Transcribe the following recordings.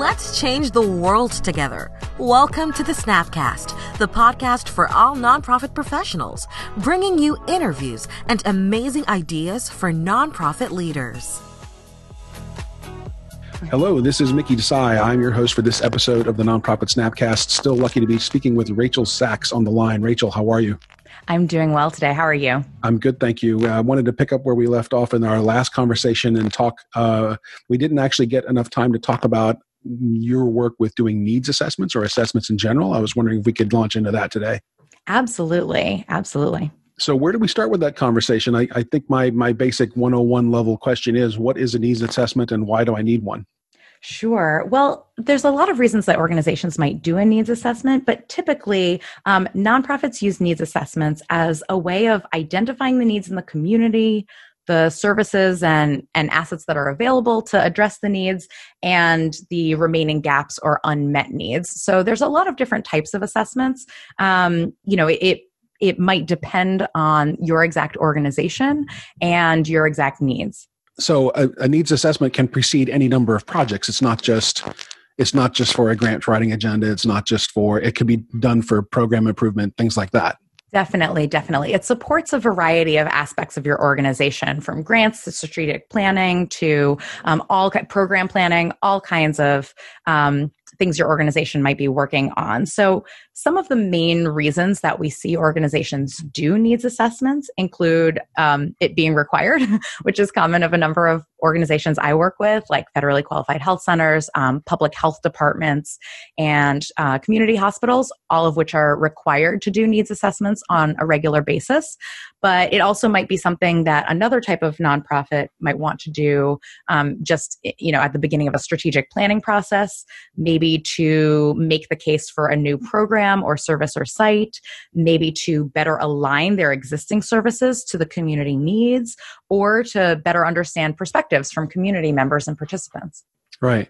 Let's change the world together. Welcome to the Snapcast, the podcast for all nonprofit professionals, bringing you interviews and amazing ideas for nonprofit leaders. Hello, this is Mickey Desai. I'm your host for this episode of the Nonprofit Snapcast. Still lucky to be speaking with Rachel Sachs on the line. Rachel, how are you? I'm doing well today. How are you? I'm good, thank you. I wanted to pick up where we left off in our last conversation and talk. Uh, we didn't actually get enough time to talk about your work with doing needs assessments or assessments in general. I was wondering if we could launch into that today. Absolutely. Absolutely. So where do we start with that conversation? I, I think my my basic 101 level question is what is a needs assessment and why do I need one? Sure. Well, there's a lot of reasons that organizations might do a needs assessment, but typically um, nonprofits use needs assessments as a way of identifying the needs in the community, the services and, and assets that are available to address the needs, and the remaining gaps or unmet needs. So there's a lot of different types of assessments. Um, you know, it it might depend on your exact organization and your exact needs so a, a, needs assessment can precede any number of projects it's not just it's not just for a grant writing agenda it's not just for it could be done for program improvement things like that Definitely, definitely. It supports a variety of aspects of your organization, from grants to strategic planning to um, all program planning, all kinds of um, things your organization might be working on. So, some of the main reasons that we see organizations do needs assessments include um, it being required, which is common of a number of organizations I work with, like federally qualified health centers, um, public health departments, and uh, community hospitals, all of which are required to do needs assessments on a regular basis. But it also might be something that another type of nonprofit might want to do um, just you know at the beginning of a strategic planning process, maybe to make the case for a new program program or service or site, maybe to better align their existing services to the community needs, or to better understand perspectives from community members and participants. Right.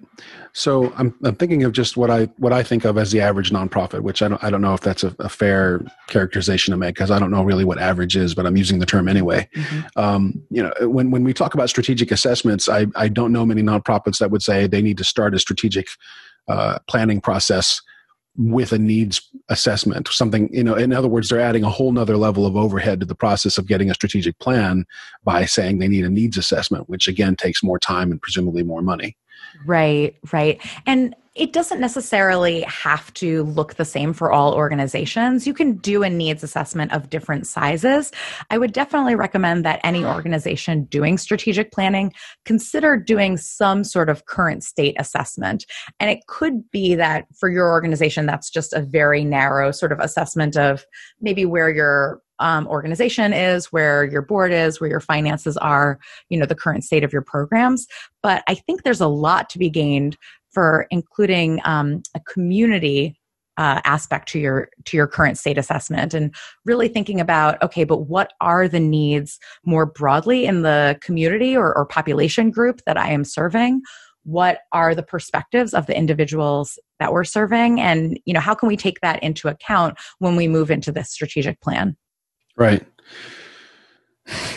So I'm, I'm thinking of just what I what I think of as the average nonprofit, which I don't I don't know if that's a, a fair characterization to make because I don't know really what average is, but I'm using the term anyway. Mm-hmm. Um, you know, when when we talk about strategic assessments, I I don't know many nonprofits that would say they need to start a strategic uh, planning process with a needs assessment something you know in other words they're adding a whole nother level of overhead to the process of getting a strategic plan by saying they need a needs assessment which again takes more time and presumably more money right right and it doesn't necessarily have to look the same for all organizations. You can do a needs assessment of different sizes. I would definitely recommend that any organization doing strategic planning consider doing some sort of current state assessment. And it could be that for your organization, that's just a very narrow sort of assessment of maybe where your um, organization is, where your board is, where your finances are, you know, the current state of your programs. But I think there's a lot to be gained for including um, a community uh, aspect to your to your current state assessment and really thinking about okay but what are the needs more broadly in the community or, or population group that i am serving? What are the perspectives of the individuals that we're serving? And you know how can we take that into account when we move into this strategic plan right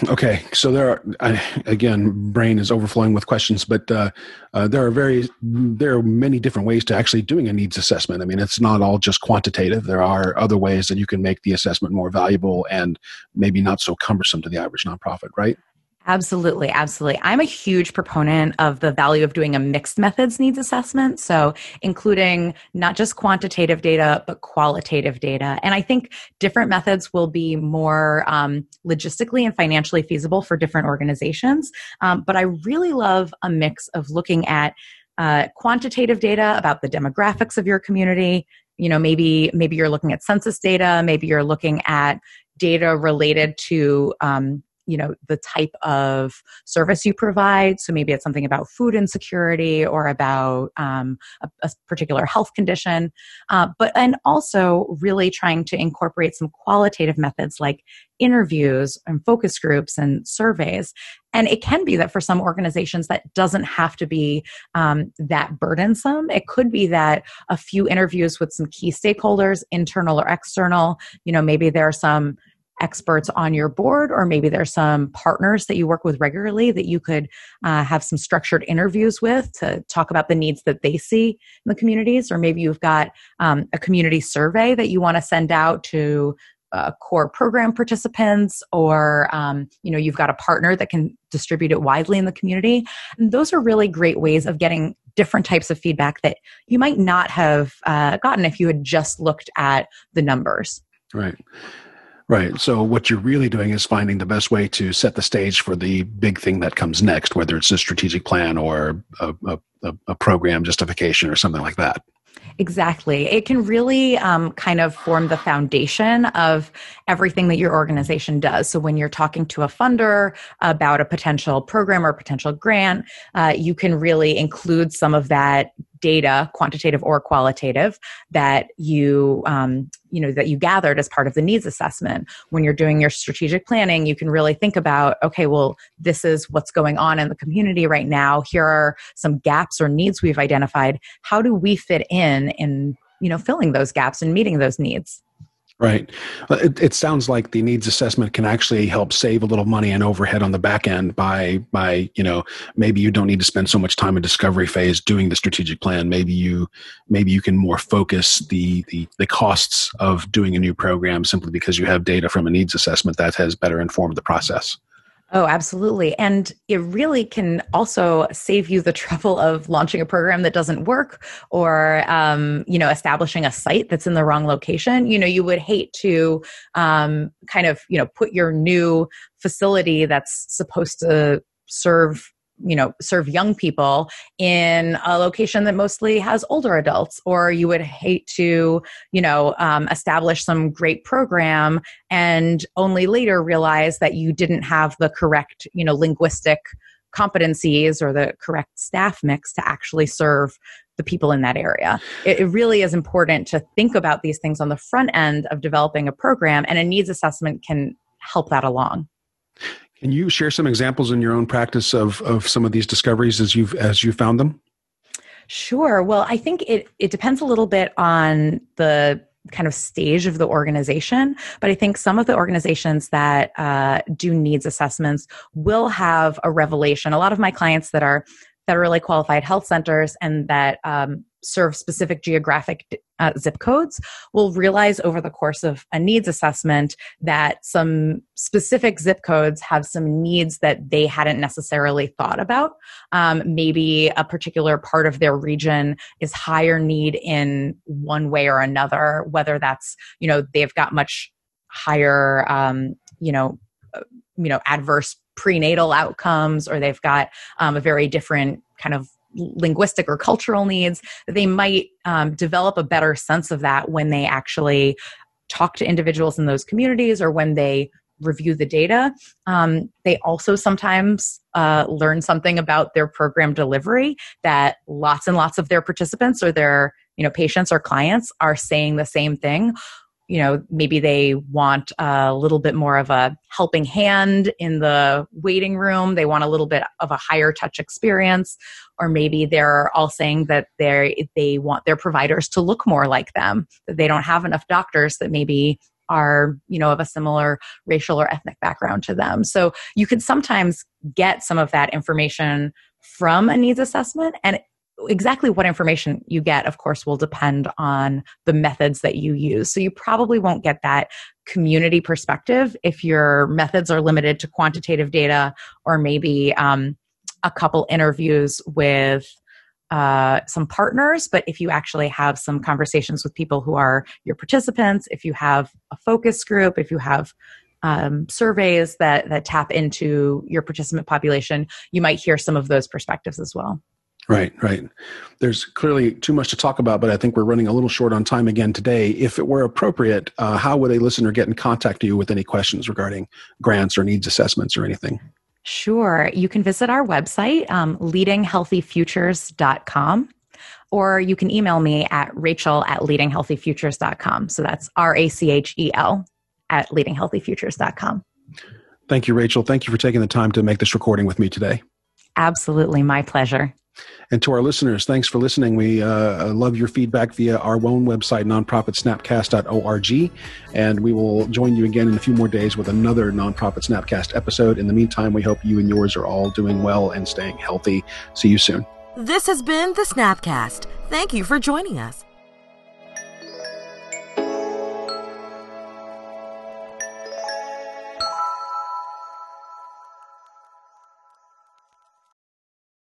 Okay, so there are I, again, brain is overflowing with questions, but uh, uh, there are very there are many different ways to actually doing a needs assessment. I mean, it's not all just quantitative. There are other ways that you can make the assessment more valuable and maybe not so cumbersome to the average nonprofit, right? Absolutely, absolutely. I'm a huge proponent of the value of doing a mixed methods needs assessment. So, including not just quantitative data, but qualitative data. And I think different methods will be more um, logistically and financially feasible for different organizations. Um, but I really love a mix of looking at uh, quantitative data about the demographics of your community. You know, maybe maybe you're looking at census data, maybe you're looking at data related to um, you know the type of service you provide. So maybe it's something about food insecurity or about um, a, a, particular health condition. Uh, but and also really trying to incorporate some qualitative methods like interviews and focus groups and surveys. And it can be that for some organizations that doesn't have to be um, that burdensome. It could be that a few interviews with some key stakeholders internal or external you know maybe there are some experts on your board, or maybe there's some partners that you work with regularly that you could uh, have some structured interviews with to talk about the needs that they see in the communities, or maybe you've got um, a community survey that you want to send out to uh, core program participants or um, you know you've got a partner that can distribute it widely in the community? And those are really great ways of getting different types of feedback that you might not have uh, gotten if you had just looked at the numbers. Right Right. So what you're really doing is finding the best way to set the stage for the big thing that comes next, whether it's a strategic plan or a, a, a program justification or something like that. Exactly. It can really um, kind of form the foundation of everything that your organization does. So when you're talking to a funder about a potential program or potential grant, uh, you can really include some of that data, quantitative or qualitative, that you um, you know that you gathered as part of the needs assessment. When you're doing your strategic planning, you can really think about, okay, well, this is what's going on in the community right now. Here are some gaps or needs we've identified. How do we fit in in you know filling those gaps and meeting those needs? Right. Uh, it, it, sounds like the needs assessment can actually help save a little money and overhead on the back end by by you know maybe you don't need to spend so much time in discovery phase doing the strategic plan. Maybe you maybe you can more focus the the the costs of doing a new program simply because you have data from a needs assessment that has better informed the process. Oh, absolutely. And it really can also save you the trouble of launching a program that doesn't work or, um, you know, establishing a site that's in the wrong location. You know, you would hate to um, kind of, you know, put your new facility that's supposed to serve you know serve young people in a location that mostly has older adults or you would hate to you know um, establish some great program and only later realize that you didn't have the correct you know linguistic competencies or the correct staff mix to actually serve the people in that area. It, it, really is important to think about these things on the front end of developing a program, and a needs assessment can help that along. Can you share some examples in your own practice of, of some of these discoveries as you've as you found them? Sure. Well, I think it it depends a little bit on the kind of stage of the organization. But I think some of the organizations that uh, do needs assessments will have a revelation. A lot of my clients that are federally qualified health centers and that um, serve specific geographic uh, zip codes will realize over the course of a needs assessment that some specific zip codes have some needs that they hadn't necessarily thought about. Um, maybe a particular part of their region is higher need in one way or another, whether that's, you know, they've got much higher, um, you know, you know, adverse prenatal outcomes, or they've got um, a very different kind of linguistic or cultural needs, they might um, develop a better sense of that when they actually talk to individuals in those communities or when they review the data. Um, they also sometimes uh, learn something about their program delivery that lots and lots of their participants or their you know patients or clients are saying the same thing you know maybe they want a little bit more of a helping hand in the waiting room. They want a little bit of a higher touch experience. Or maybe they're all saying that they they want their providers to look more like them that they don't have enough doctors that maybe are you know of a similar racial or ethnic background to them. So you can sometimes get some of that information from a needs assessment. And exactly what information you get, of course, will depend on the methods that you use. So you probably won't get that community perspective if your methods are limited to quantitative data or maybe um, a couple interviews with uh, some partners, but if you actually have some conversations with people who are your participants, if you have a focus group, if you have um, surveys that that tap into your participant population, you might hear some of those perspectives as well. Right, right. There's clearly too much to talk about, but I think we're running a little short on time again today. If it were appropriate, uh, how would a listener get in contact with you with any questions regarding grants or needs assessments or anything? Sure. You can visit our website, um, leadinghealthyfutures.com, or you can email me at rachel at leadinghealthyfutures.com. So that's R A C H E L at leadinghealthyfutures.com. Thank you, Rachel. Thank you for taking the time to make this recording with me today. Absolutely. My pleasure. And to our listeners, thanks for listening. We uh, love your feedback via our own website, nonprofitsnapcast.org. And we will join you again in a few more days with another Nonprofit Snapcast episode. In the meantime, we hope you and yours are all doing well and staying healthy. See you soon. This has been the Snapcast. Thank you for joining us.